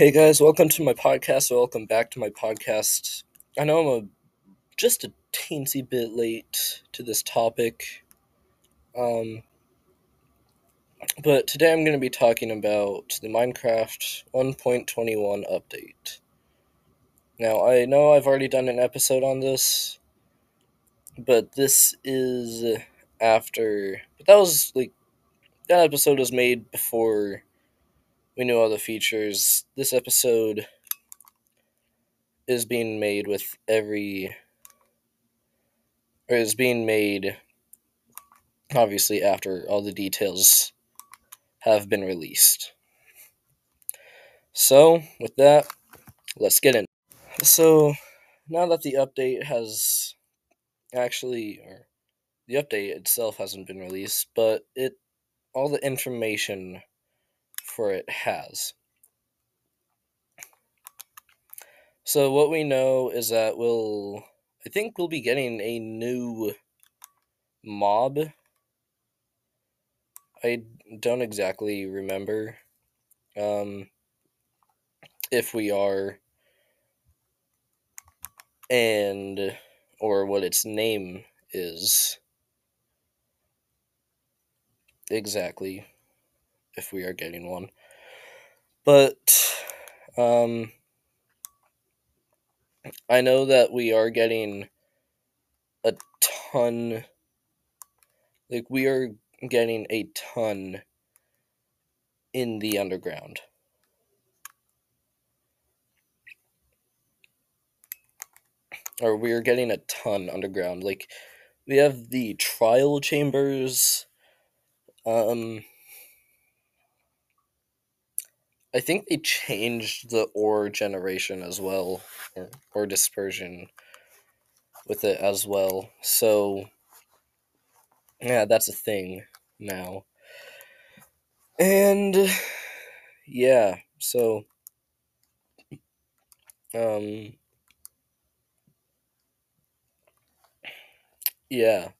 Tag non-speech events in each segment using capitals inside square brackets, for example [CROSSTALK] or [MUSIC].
Hey guys, welcome to my podcast. Welcome back to my podcast. I know I'm a, just a teensy bit late to this topic, um, but today I'm going to be talking about the Minecraft 1.21 update. Now, I know I've already done an episode on this, but this is after. But that was like. That episode was made before we knew all the features. This episode is being made with every. Or is being made, obviously, after all the details have been released. So, with that, let's get in. So, now that the update has actually, or the update itself hasn't been released, but it, all the information for it has. So, what we know is that we'll, I think we'll be getting a new mob. I don't exactly remember um, if we are and or what its name is exactly if we are getting one but um I know that we are getting a ton like we are getting a ton in the underground or we're getting a ton underground. Like we have the trial chambers. Um I think they changed the ore generation as well or or dispersion with it as well. So yeah, that's a thing now. And yeah, so um yeah,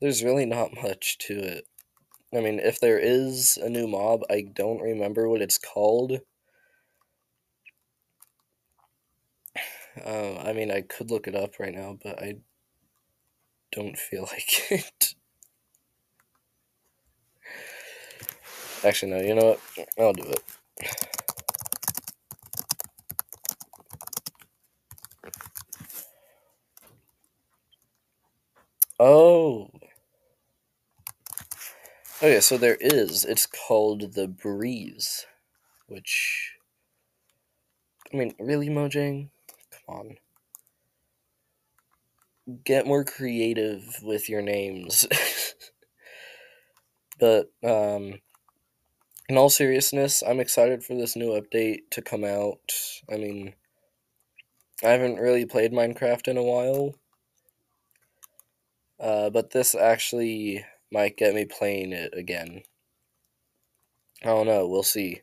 there's really not [LAUGHS] much to it. I mean, if there is a new mob, I don't remember what it's called. Uh, I mean, I could look it up right now, but I don't feel [LAUGHS] like it. Actually, no, you know what? I'll do it. Oh. Okay, so there is. It's called the Breeze, which. I mean, really, Mojang? Come on. Get more creative with your names. [LAUGHS] but, um. In all seriousness, I'm excited for this new update to come out. I mean, I haven't really played Minecraft in a while. Uh, but this actually might get me playing it again. I don't know. We'll see.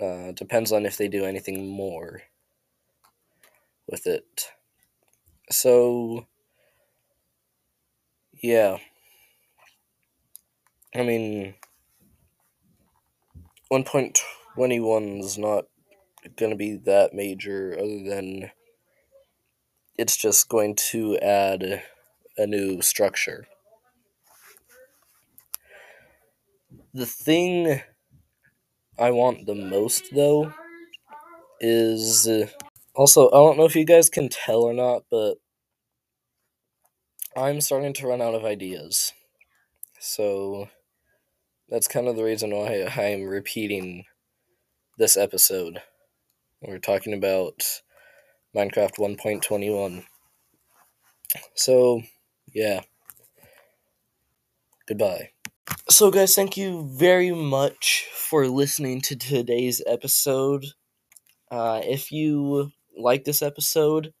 Uh, depends on if they do anything more with it. So, yeah. I mean, 1.21 is not going to be that major, other than it's just going to add a new structure. The thing I want the most, though, is uh, also, I don't know if you guys can tell or not, but I'm starting to run out of ideas. So that's kind of the reason why I'm repeating this episode. We're talking about Minecraft 1.21. So, yeah. Goodbye. So, guys, thank you very much for listening to today's episode. Uh, if you like this episode,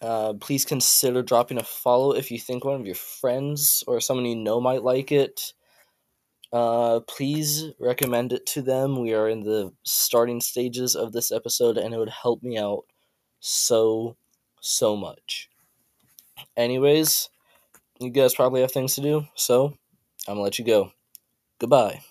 uh, please consider dropping a follow if you think one of your friends or someone you know might like it. Uh, please recommend it to them. We are in the starting stages of this episode, and it would help me out so, so much. Anyways, you guys probably have things to do, so I'm gonna let you go. Goodbye.